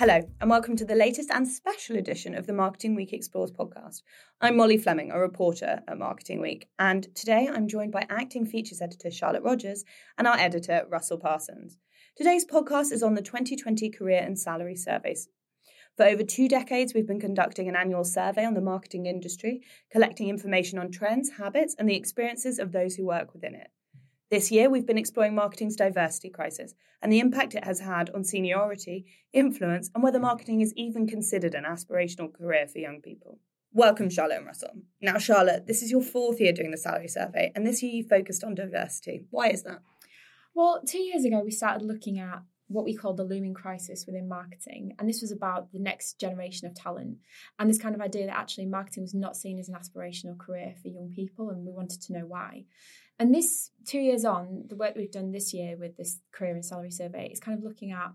Hello, and welcome to the latest and special edition of the Marketing Week Explores podcast. I'm Molly Fleming, a reporter at Marketing Week, and today I'm joined by acting features editor Charlotte Rogers and our editor Russell Parsons. Today's podcast is on the 2020 Career and Salary Surveys. For over two decades, we've been conducting an annual survey on the marketing industry, collecting information on trends, habits, and the experiences of those who work within it. This year, we've been exploring marketing's diversity crisis and the impact it has had on seniority, influence, and whether marketing is even considered an aspirational career for young people. Welcome, Charlotte and Russell. Now, Charlotte, this is your fourth year doing the salary survey, and this year you focused on diversity. Why is that? Well, two years ago, we started looking at what we call the looming crisis within marketing. And this was about the next generation of talent and this kind of idea that actually marketing was not seen as an aspirational career for young people. And we wanted to know why. And this two years on, the work we've done this year with this career and salary survey is kind of looking at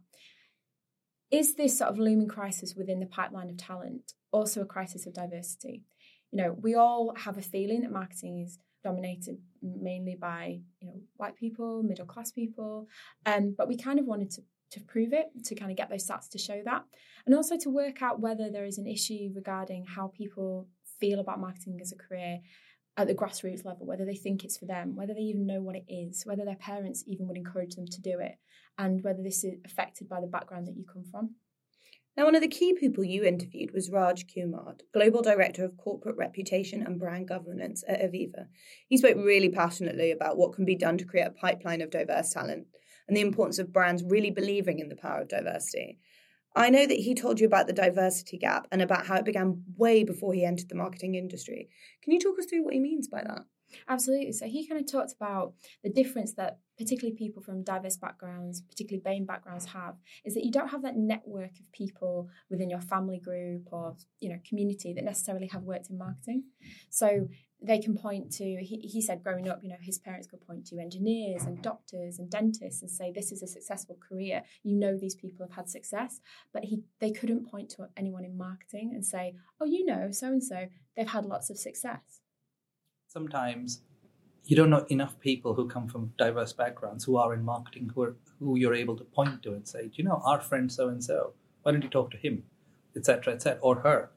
is this sort of looming crisis within the pipeline of talent also a crisis of diversity? You know, we all have a feeling that marketing is dominated mainly by you know white people, middle class people, um, but we kind of wanted to to prove it, to kind of get those stats to show that, and also to work out whether there is an issue regarding how people feel about marketing as a career at the grassroots level, whether they think it's for them, whether they even know what it is, whether their parents even would encourage them to do it, and whether this is affected by the background that you come from. Now, one of the key people you interviewed was Raj Kumar, Global Director of Corporate Reputation and Brand Governance at Aviva. He spoke really passionately about what can be done to create a pipeline of diverse talent and the importance of brands really believing in the power of diversity. I know that he told you about the diversity gap and about how it began way before he entered the marketing industry. Can you talk us through what he means by that? Absolutely. So he kind of talked about the difference that particularly people from diverse backgrounds, particularly BAME backgrounds have, is that you don't have that network of people within your family group or you know community that necessarily have worked in marketing. So they can point to he, he said growing up you know his parents could point to engineers and doctors and dentists and say this is a successful career you know these people have had success but he they couldn't point to anyone in marketing and say oh you know so and so they've had lots of success sometimes you don't know enough people who come from diverse backgrounds who are in marketing who are who you're able to point to and say you know our friend so and so why don't you talk to him etc etc or her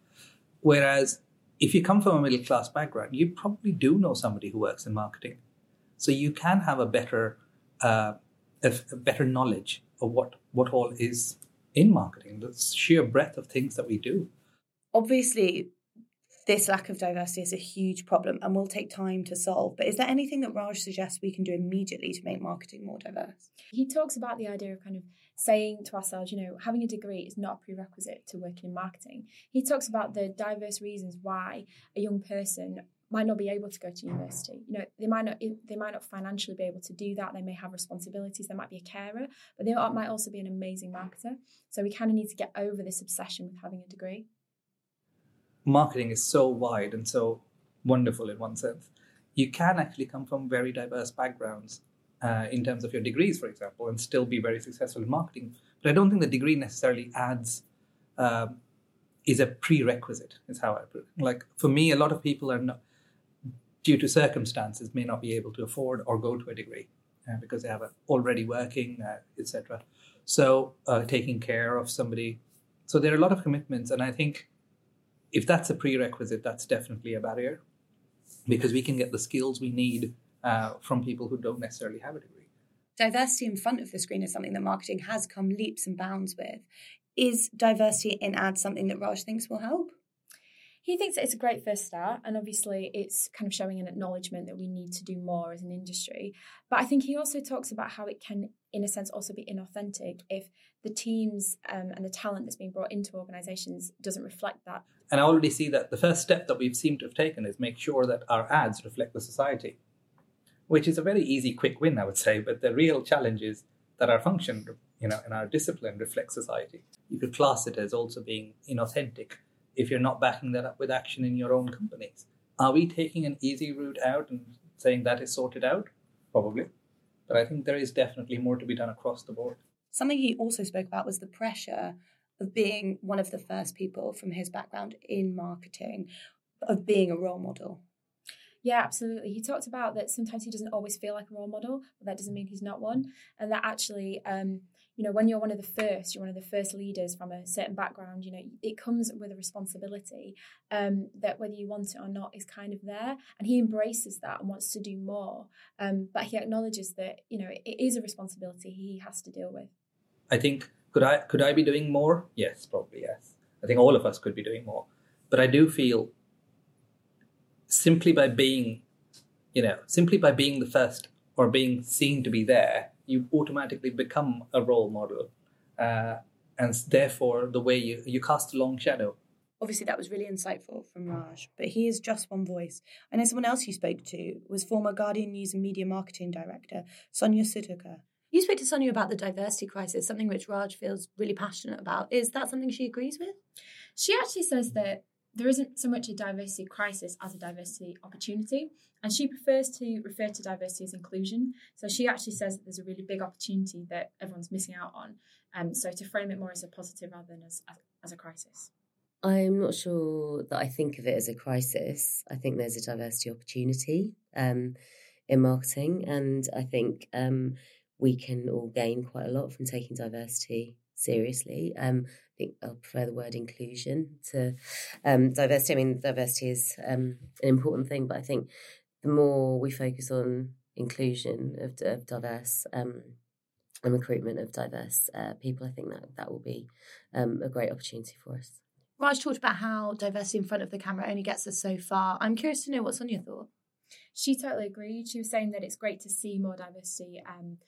whereas if you come from a middle class background, you probably do know somebody who works in marketing. So you can have a better, uh, a, a better knowledge of what, what all is in marketing, the sheer breadth of things that we do. Obviously, this lack of diversity is a huge problem and will take time to solve. But is there anything that Raj suggests we can do immediately to make marketing more diverse? He talks about the idea of kind of saying to ourselves, you know, having a degree is not a prerequisite to working in marketing. He talks about the diverse reasons why a young person might not be able to go to university. You know, they might not they might not financially be able to do that. They may have responsibilities. They might be a carer, but they might also be an amazing marketer. So we kind of need to get over this obsession with having a degree marketing is so wide and so wonderful in one sense. You can actually come from very diverse backgrounds uh, in terms of your degrees, for example, and still be very successful in marketing. But I don't think the degree necessarily adds uh, is a prerequisite. Is how I put it. Like for me, a lot of people are not, due to circumstances, may not be able to afford or go to a degree uh, because they have a, already working, uh, etc. So uh, taking care of somebody. So there are a lot of commitments, and I think if that's a prerequisite, that's definitely a barrier because we can get the skills we need uh, from people who don't necessarily have a degree. Diversity in front of the screen is something that marketing has come leaps and bounds with. Is diversity in ads something that Raj thinks will help? he thinks it's a great first start and obviously it's kind of showing an acknowledgement that we need to do more as an industry but i think he also talks about how it can in a sense also be inauthentic if the teams um, and the talent that's being brought into organizations doesn't reflect that and i already see that the first step that we've seemed to have taken is make sure that our ads reflect the society which is a very easy quick win i would say but the real challenge is that our function you know and our discipline reflects society you could class it as also being inauthentic if you're not backing that up with action in your own companies. Are we taking an easy route out and saying that is sorted out? Probably. But I think there is definitely more to be done across the board. Something he also spoke about was the pressure of being one of the first people from his background in marketing, of being a role model. Yeah, absolutely. He talked about that sometimes he doesn't always feel like a role model, but that doesn't mean he's not one. And that actually, um, you know, when you're one of the first, you're one of the first leaders from a certain background, you know, it comes with a responsibility um, that whether you want it or not is kind of there. And he embraces that and wants to do more. Um, but he acknowledges that, you know, it is a responsibility he has to deal with. I think could I could I be doing more? Yes, probably yes. I think all of us could be doing more. But I do feel simply by being, you know, simply by being the first or being seen to be there, you automatically become a role model. Uh, and therefore, the way you, you cast a long shadow. Obviously, that was really insightful from Raj, but he is just one voice. I know someone else you spoke to was former Guardian News and Media Marketing Director, Sonia Sudhakar. You spoke to Sonia about the diversity crisis, something which Raj feels really passionate about. Is that something she agrees with? She actually says that there isn't so much a diversity crisis as a diversity opportunity. And she prefers to refer to diversity as inclusion. So she actually says that there's a really big opportunity that everyone's missing out on. Um, so to frame it more as a positive rather than as, as a crisis. I'm not sure that I think of it as a crisis. I think there's a diversity opportunity um, in marketing. And I think um, we can all gain quite a lot from taking diversity seriously. Um, I think I'll prefer the word inclusion to um, diversity. I mean, diversity is um, an important thing, but I think the more we focus on inclusion of, of diverse um, and recruitment of diverse uh, people, I think that that will be um, a great opportunity for us. Raj talked about how diversity in front of the camera only gets us so far. I'm curious to know what's on your thought. She totally agreed. She was saying that it's great to see more diversity um,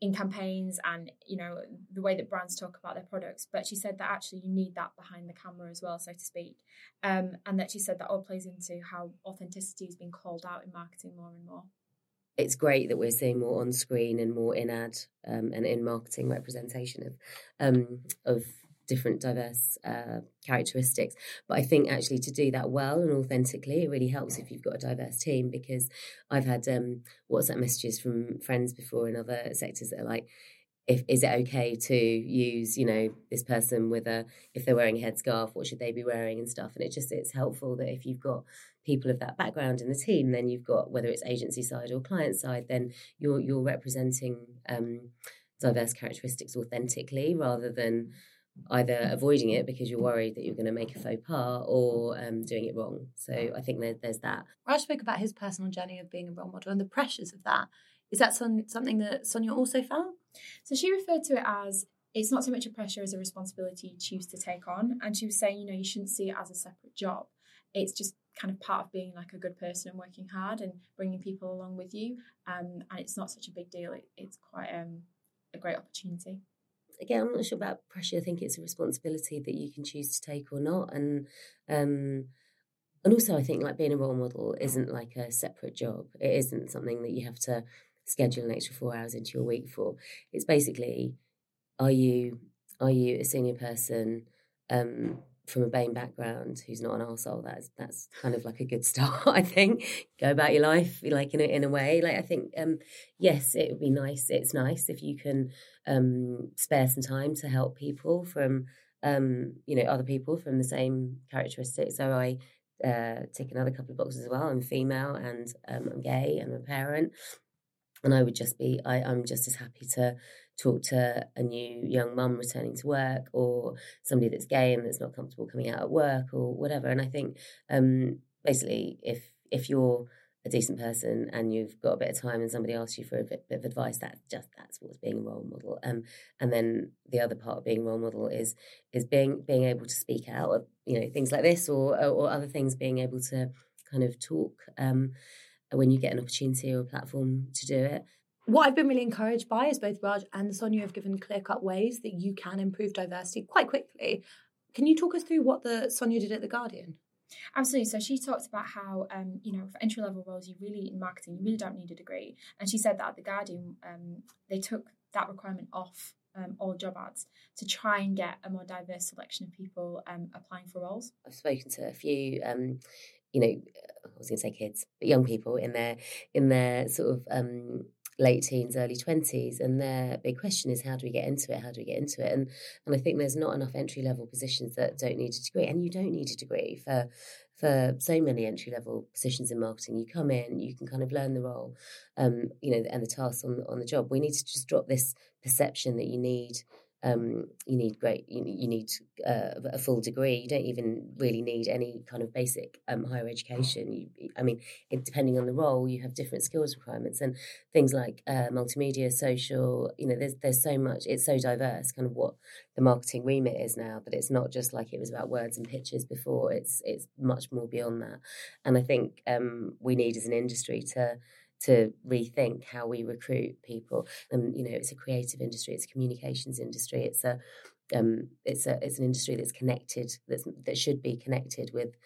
in campaigns and you know the way that brands talk about their products but she said that actually you need that behind the camera as well so to speak. Um, and that she said that all plays into how authenticity has been called out in marketing more and more. It's great that we're seeing more on screen and more in ad um, and in marketing representation of um, of different diverse uh, characteristics. But I think actually to do that well and authentically, it really helps if you've got a diverse team because I've had um, WhatsApp messages from friends before in other sectors that are like, if is it okay to use you know this person with a if they're wearing a headscarf what should they be wearing and stuff and it just it's helpful that if you've got people of that background in the team then you've got whether it's agency side or client side then you're you're representing um, diverse characteristics authentically rather than either avoiding it because you're worried that you're going to make a faux pas or um, doing it wrong. So I think there, there's that. Raj spoke about his personal journey of being a role model and the pressures of that. Is that some, something that Sonia also felt? So she referred to it as it's not so much a pressure as a responsibility you choose to take on. And she was saying, you know, you shouldn't see it as a separate job. It's just kind of part of being like a good person and working hard and bringing people along with you. Um, and it's not such a big deal. It, it's quite um, a great opportunity again, I'm not sure about pressure. I think it's a responsibility that you can choose to take or not. And um, and also, I think like being a role model isn't like a separate job. It isn't something that you have to schedule an extra four hours into your week for. It's basically, are you are you a senior person um, from a BAME background who's not an arsehole, that's that's kind of like a good start, I think. Go about your life like in a in a way. Like I think um yes, it would be nice. It's nice if you can um spare some time to help people from um, you know, other people from the same characteristics. So I uh, tick another couple of boxes as well. I'm female and um, I'm gay and I'm a parent. And I would just be, I, I'm just as happy to talk to a new young mum returning to work or somebody that's gay and that's not comfortable coming out at work or whatever. And I think um, basically, if if you're a decent person and you've got a bit of time and somebody asks you for a bit, bit of advice, that's just that's what's being a role model. Um, and then the other part of being a role model is is being being able to speak out, you know, things like this or or other things, being able to kind of talk um, when you get an opportunity or a platform to do it what I've been really encouraged by is both Raj and Sonia have given clear cut ways that you can improve diversity quite quickly. Can you talk us through what the Sonia did at the Guardian? Absolutely. So she talked about how, um, you know, for entry level roles, you really in marketing, you really don't need a degree. And she said that at the Guardian, um, they took that requirement off um, all job ads to try and get a more diverse selection of people um, applying for roles. I've spoken to a few, um, you know, I was going to say kids, but young people in their in their sort of um, late teens, early 20s. And their big question is how do we get into it? How do we get into it? And and I think there's not enough entry level positions that don't need a degree. And you don't need a degree for for so many entry level positions in marketing. You come in, you can kind of learn the role, um, you know, and the tasks on on the job. We need to just drop this perception that you need um, you need great you, you need uh, a full degree. You don't even really need any kind of basic um, higher education. You, i mean it, depending on the role you have different skills requirements and things like uh, multimedia social you know there's there's so much it's so diverse kind of what the marketing remit is now that it's not just like it was about words and pictures before. It's it's much more beyond that. And i think um, we need as an industry to to rethink how we recruit people. And you know, it's a creative industry, it's a communications industry, it's a um, it's a it's an industry that's connected that's, that should be connected with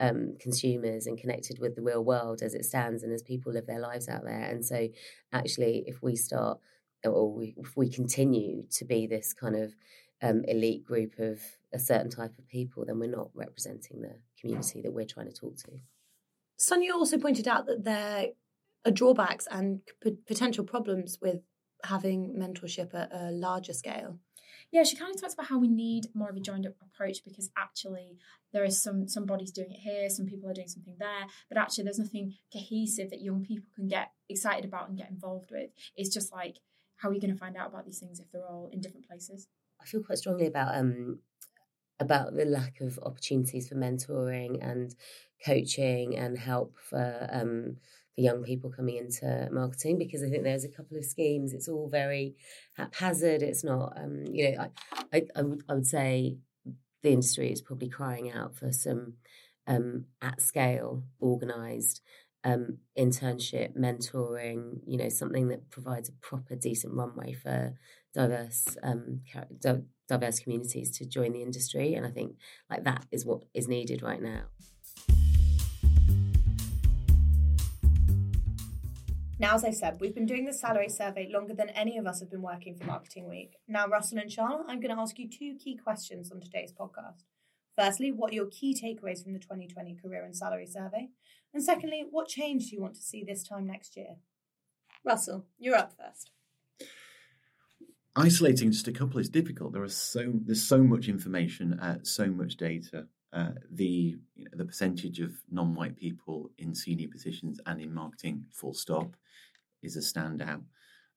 um, consumers and connected with the real world as it stands and as people live their lives out there. And so, actually, if we start or we, if we continue to be this kind of um, elite group of a certain type of people, then we're not representing the community that we're trying to talk to. Sonia also pointed out that there drawbacks and p- potential problems with having mentorship at a larger scale. Yeah, she kind of talks about how we need more of a joined up approach because actually there is some some bodies doing it here, some people are doing something there, but actually there's nothing cohesive that young people can get excited about and get involved with. It's just like how are you going to find out about these things if they're all in different places? I feel quite strongly about um about the lack of opportunities for mentoring and coaching and help for um for young people coming into marketing because I think there's a couple of schemes. It's all very haphazard. It's not, um, you know, I, I, I, would, I would say the industry is probably crying out for some um, at scale, organised um, internship, mentoring, you know, something that provides a proper, decent runway for diverse um, diverse communities to join the industry. And I think like that is what is needed right now. Now, as I said, we've been doing the salary survey longer than any of us have been working for Marketing Week. Now, Russell and Charlotte, I'm going to ask you two key questions on today's podcast. Firstly, what are your key takeaways from the 2020 career and salary survey? And secondly, what change do you want to see this time next year? Russell, you're up first. Isolating just a couple is difficult. There are so there's so much information, uh, so much data. Uh, the you know, the percentage of non-white people in senior positions and in marketing, full stop, is a standout,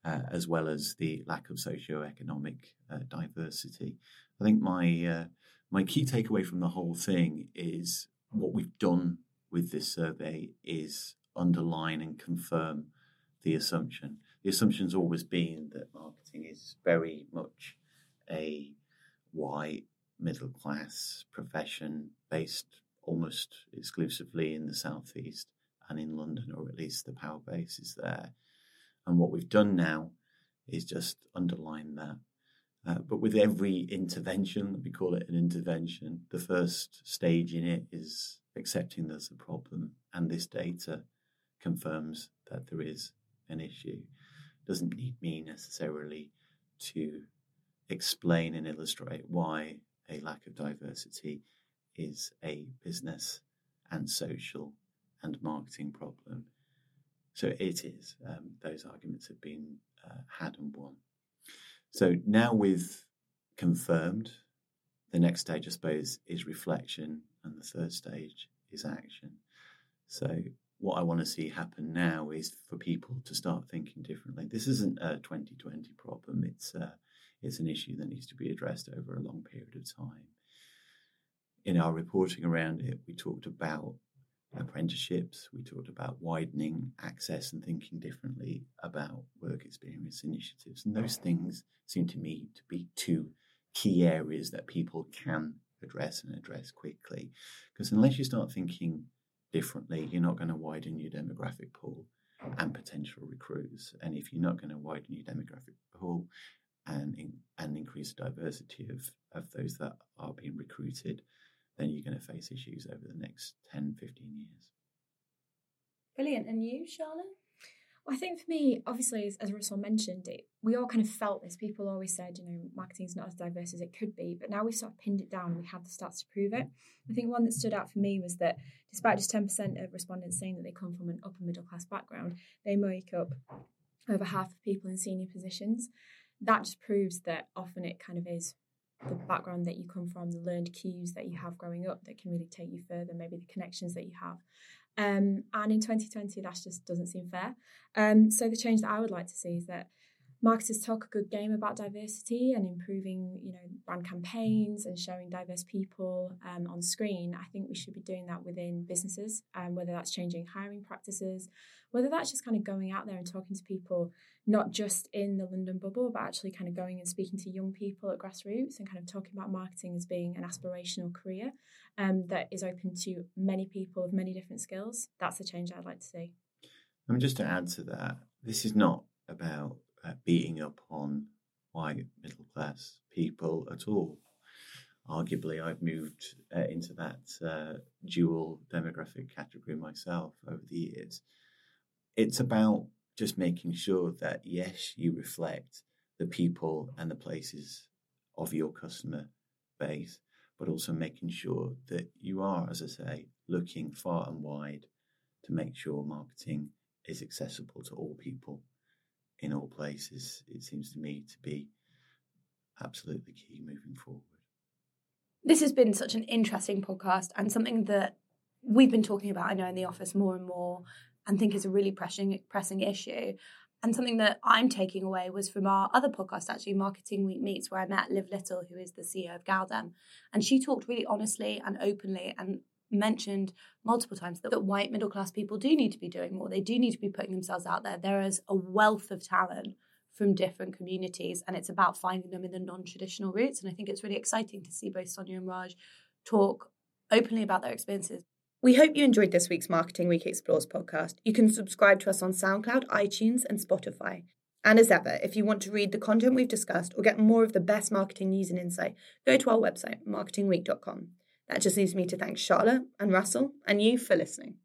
uh, as well as the lack of socio-economic uh, diversity. I think my uh, my key takeaway from the whole thing is what we've done with this survey is underline and confirm the assumption. The assumption's always been that marketing is very much a white middle class profession based almost exclusively in the southeast and in London, or at least the power base is there. And what we've done now is just underline that. Uh, but with every intervention, we call it an intervention, the first stage in it is accepting there's a problem, and this data confirms that there is an issue. Doesn't need me necessarily to explain and illustrate why a lack of diversity is a business and social and marketing problem. So it is. Um, those arguments have been uh, had and won. So now with confirmed, the next stage, I suppose, is reflection, and the third stage is action. So what I want to see happen now is for people to start thinking differently. This isn't a 2020 problem. It's it's an issue that needs to be addressed over a long period of time. In our reporting around it, we talked about apprenticeships. We talked about widening access and thinking differently about work experience initiatives. And those things seem to me to be two key areas that people can address and address quickly. Because unless you start thinking differently, you're not going to widen your demographic pool and potential recruits. And if you're not going to widen your demographic pool and, in, and increase the diversity of, of those that are being recruited, then you're going to face issues over the next 10, 15 years. Brilliant. And you, Charlotte? Well, I think for me, obviously, as, as Russell mentioned, it, we all kind of felt this. People always said, you know, marketing's not as diverse as it could be, but now we've sort of pinned it down and we have the stats to prove it. I think one that stood out for me was that despite just 10% of respondents saying that they come from an upper middle class background, they make up over half of people in senior positions. That just proves that often it kind of is the background that you come from, the learned cues that you have growing up that can really take you further, maybe the connections that you have. Um, and in 2020, that just doesn't seem fair. Um, so the change that I would like to see is that marketers talk a good game about diversity and improving, you know, brand campaigns and showing diverse people um, on screen. I think we should be doing that within businesses, um, whether that's changing hiring practices, whether that's just kind of going out there and talking to people, not just in the London bubble, but actually kind of going and speaking to young people at grassroots and kind of talking about marketing as being an aspirational career um, that is open to many people of many different skills. That's the change I'd like to see. i'm just to add to that, this is not about uh, beating up on white middle class people at all. Arguably, I've moved uh, into that uh, dual demographic category myself over the years. It's about just making sure that, yes, you reflect the people and the places of your customer base, but also making sure that you are, as I say, looking far and wide to make sure marketing is accessible to all people in all places, it seems to me to be absolutely key moving forward. This has been such an interesting podcast and something that we've been talking about, I know, in the office more and more, and think is a really pressing pressing issue. And something that I'm taking away was from our other podcast, actually, Marketing Week Meets, where I met Liv Little, who is the CEO of gal-dem. And she talked really honestly and openly and mentioned multiple times that, that white middle class people do need to be doing more. They do need to be putting themselves out there. There is a wealth of talent from different communities, and it's about finding them in the non traditional routes. And I think it's really exciting to see both Sonia and Raj talk openly about their experiences. We hope you enjoyed this week's Marketing Week Explores podcast. You can subscribe to us on SoundCloud, iTunes, and Spotify. And as ever, if you want to read the content we've discussed or get more of the best marketing news and insight, go to our website, marketingweek.com. That just leaves me to thank Charlotte and Russell and you for listening.